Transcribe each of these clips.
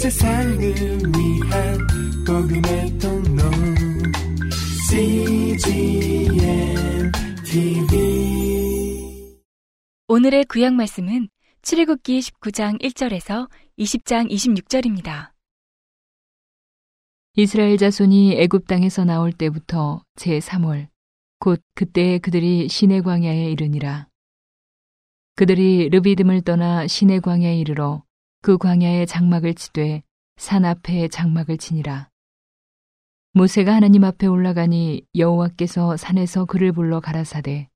세상을 위한 복음의 통로 CGM TV 오늘의 구약 말씀은 출애굽기 19장 1절에서 20장 26절입니다. 이스라엘 자손이 애굽 땅에서 나올 때부터 제 3월 곧 그때에 그들이 시내 광야에 이르니라. 그들이 르비듬을 떠나 시내 광야에 이르러 그 광야에 장막을 치되 산 앞에 장막을 치니라. 모세가 하나님 앞에 올라가니 여호와께서 산에서 그를 불러 가라사대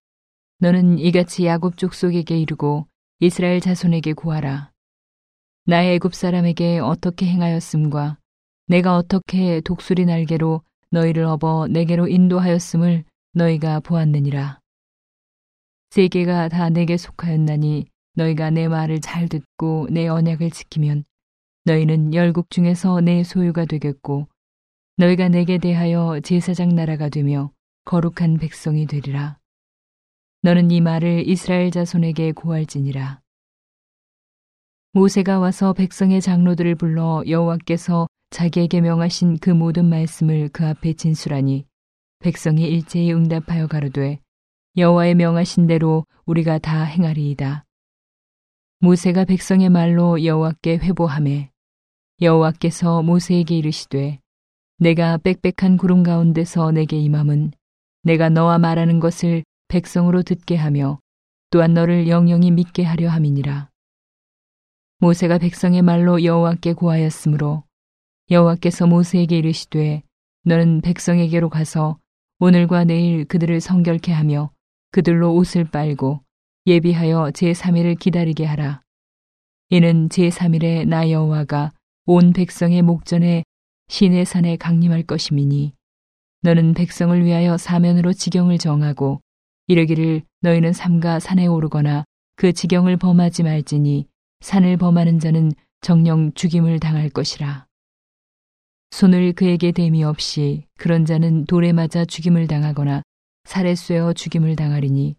너는 이같이 야곱 족속에게 이르고 이스라엘 자손에게 구하라. 나의 애굽 사람에게 어떻게 행하였음과 내가 어떻게 독수리 날개로 너희를 업어 내게로 인도하였음을 너희가 보았느니라. 세계가 다 내게 속하였나니 너희가 내 말을 잘 듣고 내 언약을 지키면 너희는 열국 중에서 내 소유가 되겠고 너희가 내게 대하여 제사장 나라가 되며 거룩한 백성이 되리라. 너는 이 말을 이스라엘 자손에게 고할지니라. 모세가 와서 백성의 장로들을 불러 여호와께서 자기에게 명하신 그 모든 말씀을 그 앞에 진술하니 백성이 일제히 응답하여 가로되 여호와의 명하신 대로 우리가 다 행하리이다. 모세가 백성의 말로 여호와께 회보하매 여호와께서 모세에게 이르시되 내가 빽빽한 구름 가운데서 내게 임함은 내가 너와 말하는 것을 백성으로 듣게 하며 또한 너를 영영히 믿게 하려 함이니라. 모세가 백성의 말로 여호와께 고하였으므로 여호와께서 모세에게 이르시되 너는 백성에게로 가서 오늘과 내일 그들을 성결케 하며 그들로 옷을 빨고 예비하여 제3일을 기다리게 하라. 이는 제3일에 나 여호와가 온 백성의 목전에 시내 산에 강림할 것임이니 너는 백성을 위하여 사면으로 지경을 정하고 이르기를 너희는 삼가 산에 오르거나 그 지경을 범하지 말지니 산을 범하는 자는 정령 죽임을 당할 것이라. 손을 그에게 댐이 없이 그런 자는 돌에 맞아 죽임을 당하거나 살에 쇠어 죽임을 당하리니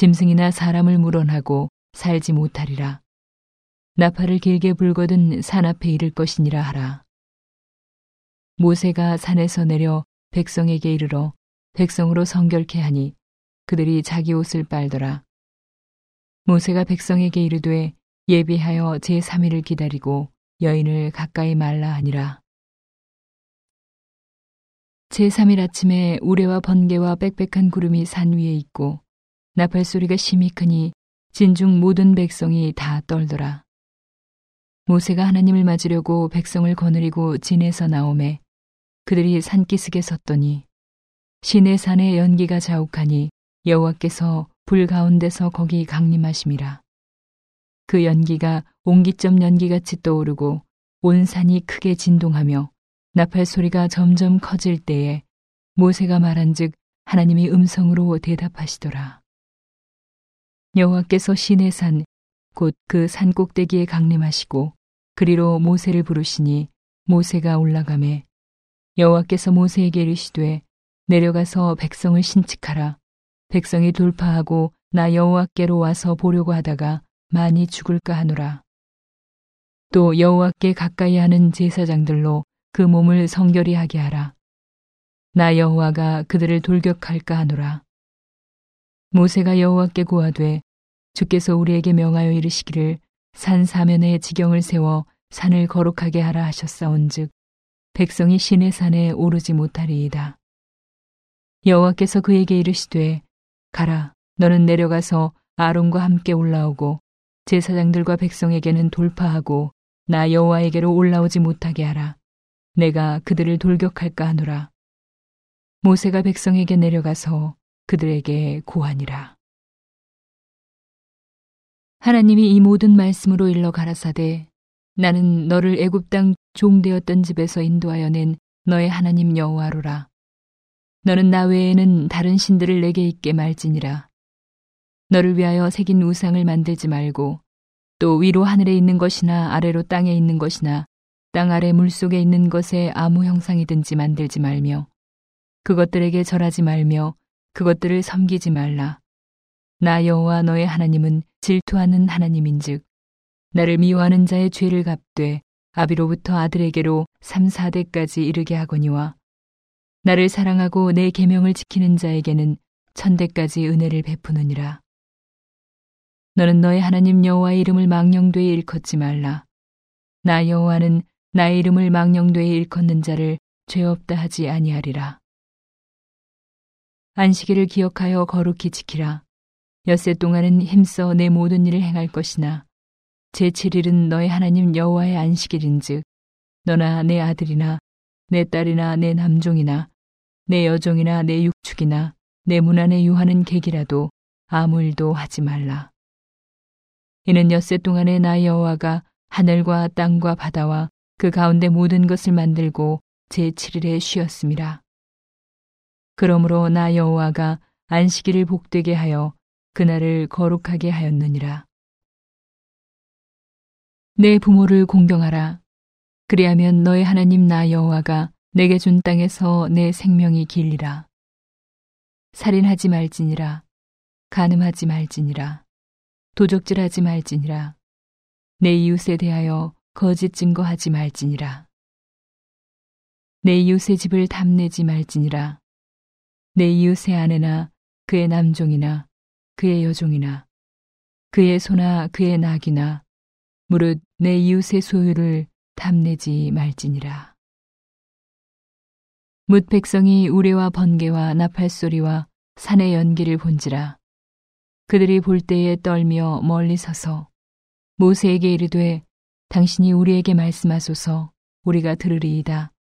짐승이나 사람을 물어하고 살지 못하리라. 나팔을 길게 불거든 산 앞에 이를 것이니라 하라. 모세가 산에서 내려 백성에게 이르러 백성으로 성결케 하니 그들이 자기 옷을 빨더라. 모세가 백성에게 이르되 예비하여 제3일을 기다리고 여인을 가까이 말라 하니라. 제3일 아침에 우레와 번개와 빽빽한 구름이 산 위에 있고 나팔 소리가 심히 크니 진중 모든 백성이 다 떨더라. 모세가 하나님을 맞으려고 백성을 거느리고 진에서 나오매 그들이 산기슭에 섰더니 시내 산에 연기가 자욱하니 여호와께서 불 가운데서 거기 강림하심이라. 그 연기가 옹기점 연기같이 떠오르고 온 산이 크게 진동하며 나팔 소리가 점점 커질 때에 모세가 말한즉 하나님이 음성으로 대답하시더라. 여호와께서 시내 산 곧 그 산 꼭대기에 강림하시고 그리로 모세를 부르시니 모세가 올라가매 여호와께서 모세에게 이르시되 내려가서 백성을 신칙하라 백성이 돌파하고 나 여호와께로 와서 보려고 하다가 많이 죽을까 하노라 또 여호와께 가까이 하는 제사장들로 그 몸을 성결히 하게 하라. 나 여호와가 그들을 돌격할까 하노라. 모세가 여호와께 고하되 주께서 우리에게 명하여 이르시기를 산 사면에 지경을 세워 산을 거룩하게 하라 하셨사온즉 백성이 신의 산에 오르지 못하리이다. 여호와께서 그에게 이르시되 가라 너는 내려가서 아론과 함께 올라오고 제사장들과 백성에게는 돌파하고 나 여호와에게로 올라오지 못하게 하라. 내가 그들을 돌격할까 하노라. 모세가 백성에게 내려가서 그들에게 고하니라. 하나님이 이 모든 말씀으로 일러 가라사대 나는 너를 애굽 땅 종되었던 집에서 인도하여 낸 너의 하나님 여호와로라. 너는 나 외에는 다른 신들을 내게 있게 말지니라. 너를 위하여 새긴 우상을 만들지 말고 또 위로 하늘에 있는 것이나 아래로 땅에 있는 것이나 땅 아래 물속에 있는 것에 아무 형상이든지 만들지 말며 그것들에게 절하지 말며 그것들을 섬기지 말라. 나 여호와 너의 하나님은 질투하는 하나님인즉 나를 미워하는 자의 죄를 갚되 아비로부터 아들에게로 3, 4대까지 이르게 하거니와 나를 사랑하고 내 계명을 지키는 자에게는 천대까지 은혜를 베푸느니라. 너는 너의 하나님 여호와의 이름을 망령되이 일컫지 말라. 나 여호와는 나의 이름을 망령되이 일컫는 자를 죄 없다 하지 아니하리라. 안식일을 기억하여 거룩히 지키라. 엿새 동안은 힘써 내 모든 일을 행할 것이나 제7일은 너의 하나님 여호와의 안식일인즉 너나 내 아들이나 내 딸이나 내 남종이나 내 여종이나 내 육축이나 내 문 안에 유하는 객이라도 아무 일도 하지 말라. 이는 엿새 동안에 나 여호와가 하늘과 땅과 바다와 그 가운데 모든 것을 만들고 제7일에 쉬었습니다. 그러므로 나 여호와가 안식일을 복되게 하여 그날을 거룩하게 하였느니라. 내 부모를 공경하라. 그리하면 너의 하나님 나 여호와가 내게 준 땅에서 내 생명이 길리라. 살인하지 말지니라. 간음하지 말지니라. 도적질하지 말지니라. 내 이웃에 대하여 거짓 증거하지 말지니라. 내 이웃의 집을 탐내지 말지니라. 내 이웃의 아내나 그의 남종이나 그의 여종이나 그의 소나 그의 낙이나 무릇 내 이웃의 소유를 탐내지 말지니라. 뭇 백성이 우레와 번개와 나팔 소리와 산의 연기를 본지라. 그들이 볼 때에 떨며 멀리 서서 모세에게 이르되 당신이 우리에게 말씀하소서 우리가 들으리이다.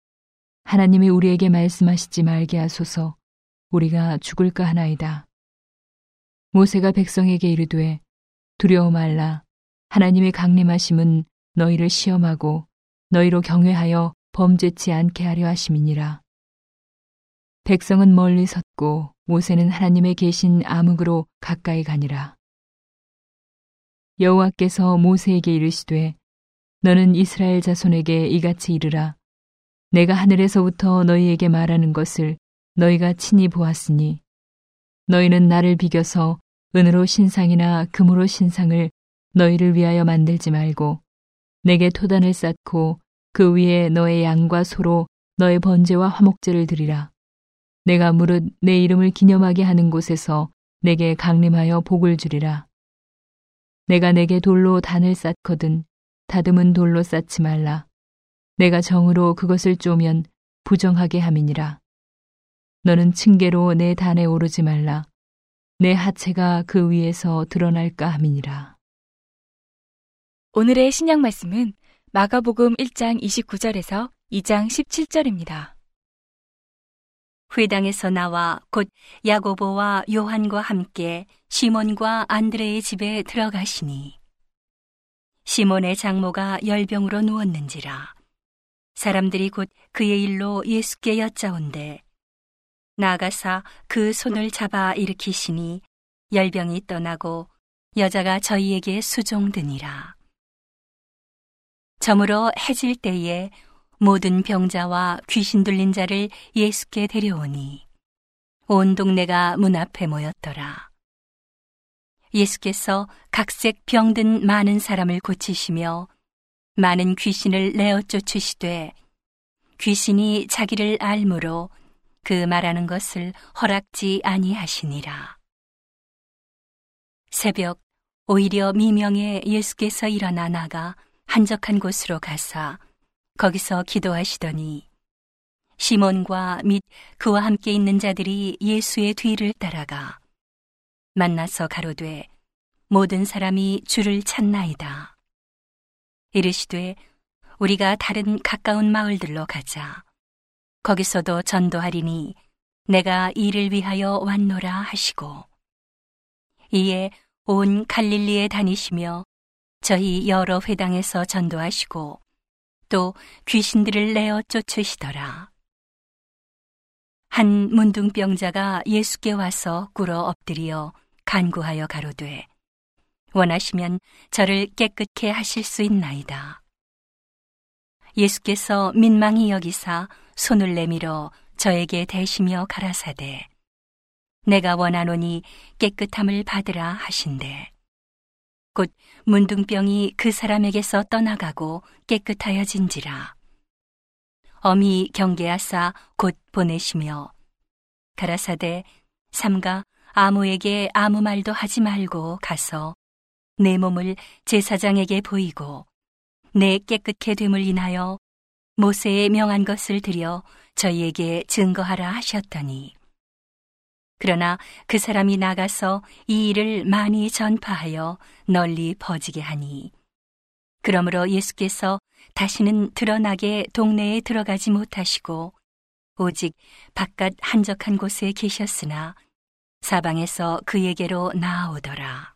하나님이 우리에게 말씀하시지 말게 하소서 우리가 죽을까 하나이다. 모세가 백성에게 이르되 두려워 말라 하나님의 강림하심은 너희를 시험하고 너희로 경외하여 범죄치 않게 하려 하심이니라. 백성은 멀리 섰고 모세는 하나님의 계신 암흑으로 가까이 가니라. 여호와께서 모세에게 이르시되 너는 이스라엘 자손에게 이같이 이르라. 내가 하늘에서부터 너희에게 말하는 것을 너희가 친히 보았으니 너희는 나를 비겨서 은으로 신상이나 금으로 신상을 너희를 위하여 만들지 말고 내게 토단을 쌓고 그 위에 너의 양과 소로 너의 번제와 화목제를 드리라. 내가 무릇 내 이름을 기념하게 하는 곳에서 내게 강림하여 복을 주리라. 내가 내게 돌로 단을 쌓거든 다듬은 돌로 쌓지 말라. 내가 정으로 그것을 쪼면 부정하게 함이니라. 너는 층계로 내 단에 오르지 말라. 내 하체가 그 위에서 드러날까 함이니라. 오늘의 신약 말씀은 마가복음 1장 29절에서 2장 17절입니다. 회당에서 나와 곧 야고보와 요한과 함께 시몬과 안드레의 집에 들어가시니 시몬의 장모가 열병으로 누웠는지라 사람들이 곧 그의 일로 예수께 여짜온대 나가사 그 손을 잡아 일으키시니 열병이 떠나고 여자가 저희에게 수종드니라 저물어 해질 때에 모든 병자와 귀신 들린 자를 예수께 데려오니 온 동네가 문 앞에 모였더라. 예수께서 각색 병든 많은 사람을 고치시며 많은 귀신을 내어 쫓으시되 귀신이 자기를 알므로 그 말하는 것을 허락지 아니하시니라. 새벽 오히려 미명에 예수께서 일어나 나가 한적한 곳으로 가사 거기서 기도하시더니 시몬과 및 그와 함께 있는 자들이 예수의 뒤를 따라가 만나서 가로되 모든 사람이 주를 찾나이다. 이르시되 우리가 다른 가까운 마을들로 가자. 거기서도 전도하리니 내가 이를 위하여 왔노라 하시고 이에 온 갈릴리에 다니시며 저희 여러 회당에서 전도하시고 또 귀신들을 내어 쫓으시더라. 한 문둥병자가 예수께 와서 꿇어 엎드려 간구하여 가로되 원하시면 저를 깨끗게 하실 수 있나이다. 예수께서 민망히 여기사 손을 내밀어 저에게 대시며 가라사대 내가 원하노니 깨끗함을 받으라 하신대 곧 문둥병이 그 사람에게서 떠나가고 깨끗하여진지라. 어미 경계하사 곧 보내시며 가라사대 삼가 아무에게 아무 말도 하지 말고 가서 내 몸을 제사장에게 보이고 내 깨끗게 됨을 인하여 모세의 명한 것을 드려 저희에게 증거하라 하셨더니 그러나 그 사람이 나가서 이 일을 많이 전파하여 널리 퍼지게 하니 그러므로 예수께서 다시는 드러나게 동네에 들어가지 못하시고 오직 바깥 한적한 곳에 계셨으나 사방에서 그에게로 나아오더라.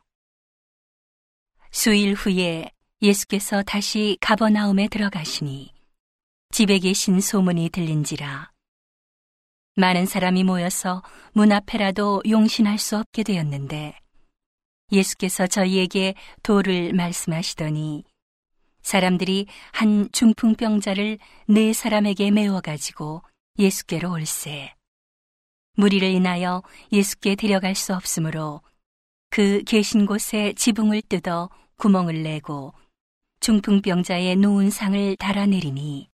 수일 후에 예수께서 다시 가버나움에 들어가시니 집에 계신 소문이 들린지라. 많은 사람이 모여서 문 앞에라도 용신할 수 없게 되었는데 예수께서 저희에게 도를 말씀하시더니 사람들이 한 중풍병자를 네 사람에게 메워 가지고 예수께로 올세. 무리를 인하여 예수께 데려갈 수 없으므로 그 계신 곳에 지붕을 뜯어 구멍을 내고 중풍병자의 놓은 상을 달아내리니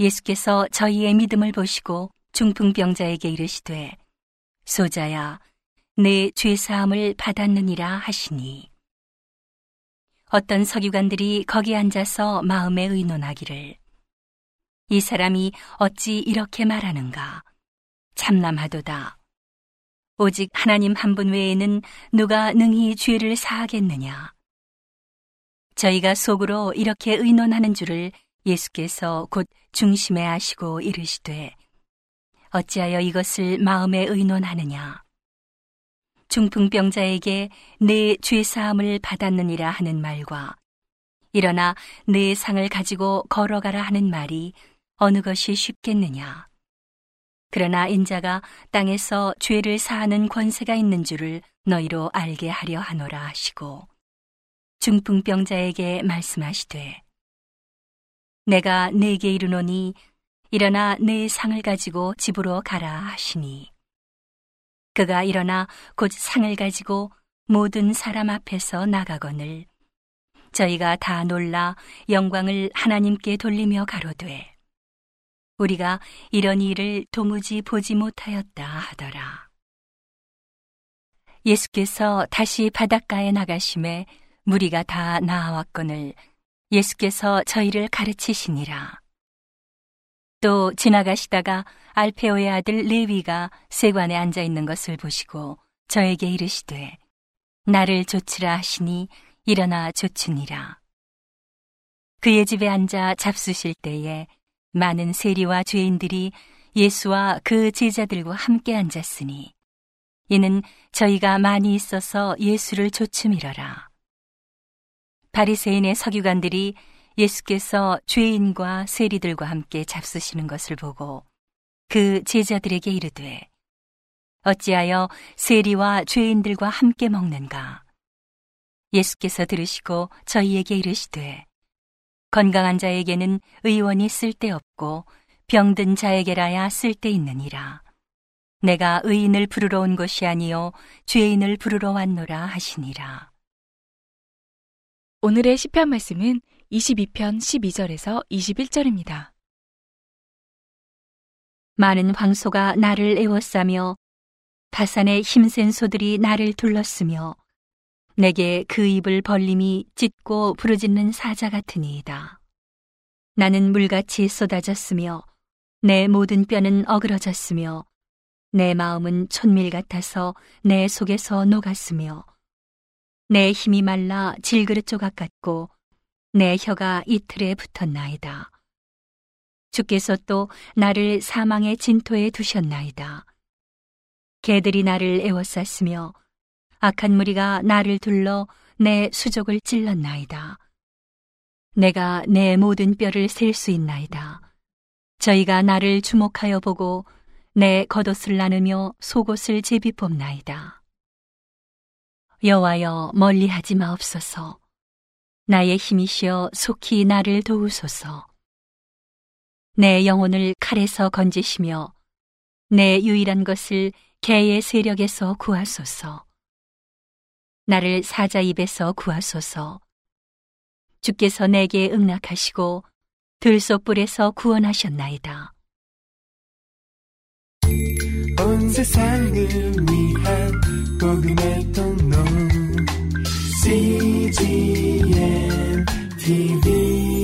예수께서 저희의 믿음을 보시고 중풍병자에게 이르시되 소자야 내 죄사함을 받았느니라 하시니. 어떤 서기관들이 거기 앉아서 마음에 의논하기를 이 사람이 어찌 이렇게 말하는가? 참남하도다. 오직 하나님 한 분 외에는 누가 능히 죄를 사하겠느냐? 저희가 속으로 이렇게 의논하는 줄을 예수께서 곧 중심에 하시고 이르시되 어찌하여 이것을 마음에 의논하느냐? 중풍병자에게 내 죄사함을 받았느니라 하는 말과 일어나 내 상을 가지고 걸어가라 하는 말이 어느 것이 쉽겠느냐? 그러나 인자가 땅에서 죄를 사하는 권세가 있는 줄을 너희로 알게 하려 하노라 하시고 중풍병자에게 말씀하시되 내가 네게 이르노니 일어나 내 상을 가지고 집으로 가라 하시니 그가 일어나 곧 상을 가지고 모든 사람 앞에서 나가거늘 저희가 다 놀라 영광을 하나님께 돌리며 가로되 우리가 이런 일을 도무지 보지 못하였다 하더라. 예수께서 다시 바닷가에 나가심에 무리가 다 나아왔거늘 예수께서 저희를 가르치시니라. 또 지나가시다가 알페오의 아들 레위가 세관에 앉아 있는 것을 보시고 저에게 이르시되 나를 조치라 하시니 일어나 조치니라. 그의 집에 앉아 잡수실 때에 많은 세리와 죄인들이 예수와 그 제자들과 함께 앉았으니 이는 저희가 많이 있어서 예수를 조춤이러라. 바리새인의 서기관들이 예수께서 죄인과 세리들과 함께 잡수시는 것을 보고 그 제자들에게 이르되 어찌하여 세리와 죄인들과 함께 먹는가? 예수께서 들으시고 저희에게 이르시되 건강한 자에게는 의원이 쓸데없고 병든 자에게라야 쓸데있느니라. 내가 의인을 부르러 온 것이 아니요 죄인을 부르러 왔노라 하시니라 오늘의 시편 말씀은 22편 12절에서 21절입니다. 많은 황소가 나를 애워싸며 바산의 힘센 소들이 나를 둘렀으며 내게 그 입을 벌림이 찢고 부르짖는 사자 같으니이다. 나는 물같이 쏟아졌으며 내 모든 뼈는 어그러졌으며 내 마음은 촌밀 같아서 내 속에서 녹았으며 내 힘이 말라 질그릇 조각 같고 내 혀가 이틀에 붙었나이다. 주께서 또 나를 사망의 진토에 두셨나이다. 개들이 나를 애워쌌으며 악한 무리가 나를 둘러 내 수족을 찔렀나이다. 내가 내 모든 뼈를 셀 수 있나이다. 저희가 나를 주목하여 보고 내 겉옷을 나누며 속옷을 제비 뽑나이다. 여와여 멀리하지 마옵소서. 나의 힘이시여 속히 나를 도우소서. 내 영혼을 칼에서 건지시며 내 유일한 것을 개의 세력에서 구하소서. 나를 사자 입에서 구하소서. 주께서 내게 응낙하시고 들소불에서 구원하셨나이다. 온 세상을 위한 복음의 통 CGN TV.